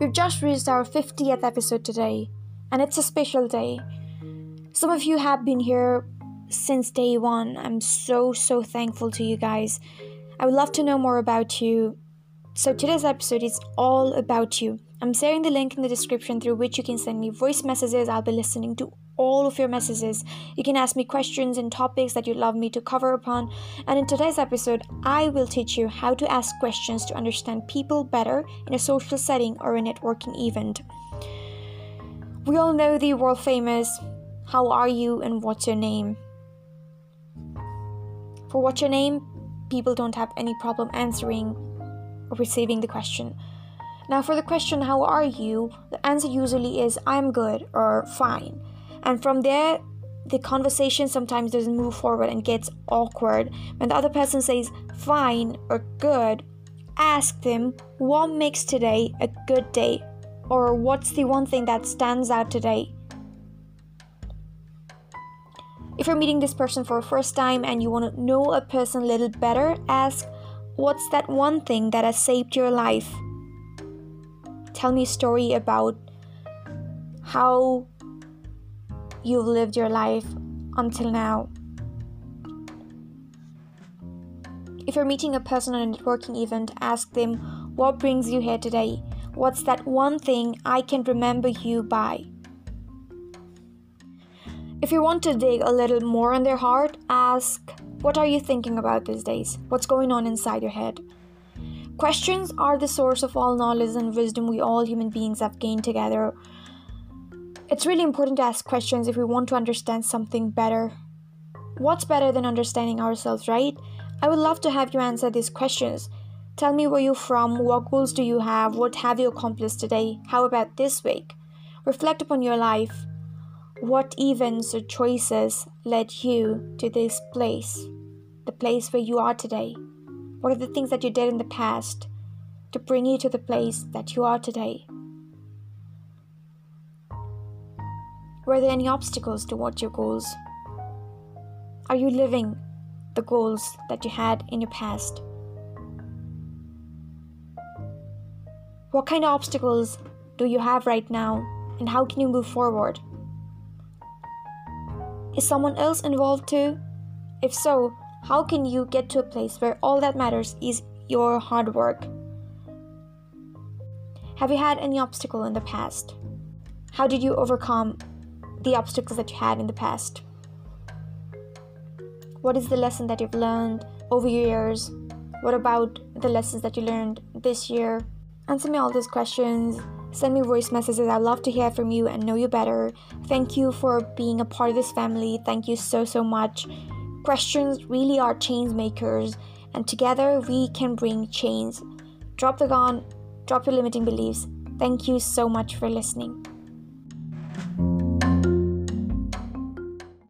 We've just reached our 50th episode today, and it's a special day. Some of you have been here since day one. I'm so, so thankful to you guys. I would love to know more about you. So, today's episode is all about you. I'm sharing the link in the description through which you can send me voice messages. I'll be listening to all of your messages. You can ask me questions and topics that you'd love me to cover upon. And in today's episode, I will teach you how to ask questions to understand people better in a social setting or a networking event. We all know the world famous How are you and what's your name? For what's your name, people don't have any problem answering or receiving the question. Now, for the question, How are you? the answer usually is I'm good or fine. And from there, the conversation sometimes doesn't move forward and gets awkward. When the other person says fine or good, ask them what makes today a good day or what's the one thing that stands out today. If you're meeting this person for the first time and you want to know a person a little better, ask what's that one thing that has saved your life? Tell me a story about how you've lived your life until now. If you're meeting a person on a networking event, ask them, What brings you here today? What's that one thing I can remember you by? If you want to dig a little more in their heart, ask, What are you thinking about these days? What's going on inside your head? Questions are the source of all knowledge and wisdom we all human beings have gained together it's really important to ask questions if we want to understand something better. What's better than understanding ourselves, right? I would love to have you answer these questions. Tell me where you're from, what goals do you have, what have you accomplished today, how about this week? Reflect upon your life. What events or choices led you to this place, the place where you are today? What are the things that you did in the past to bring you to the place that you are today? Were there any obstacles towards your goals? Are you living the goals that you had in your past? What kind of obstacles do you have right now, and how can you move forward? Is someone else involved too? If so, how can you get to a place where all that matters is your hard work? Have you had any obstacle in the past? How did you overcome the obstacles that you had in the past? What is the lesson that you've learned over your years? What about the lessons that you learned this year? Answer me all those questions. Send me voice messages. I'd love to hear from you and know you better. Thank you for being a part of this family. Thank you so, so much. Questions really are change makers, and together we can bring change. Drop the gun, drop your limiting beliefs. Thank you so much for listening.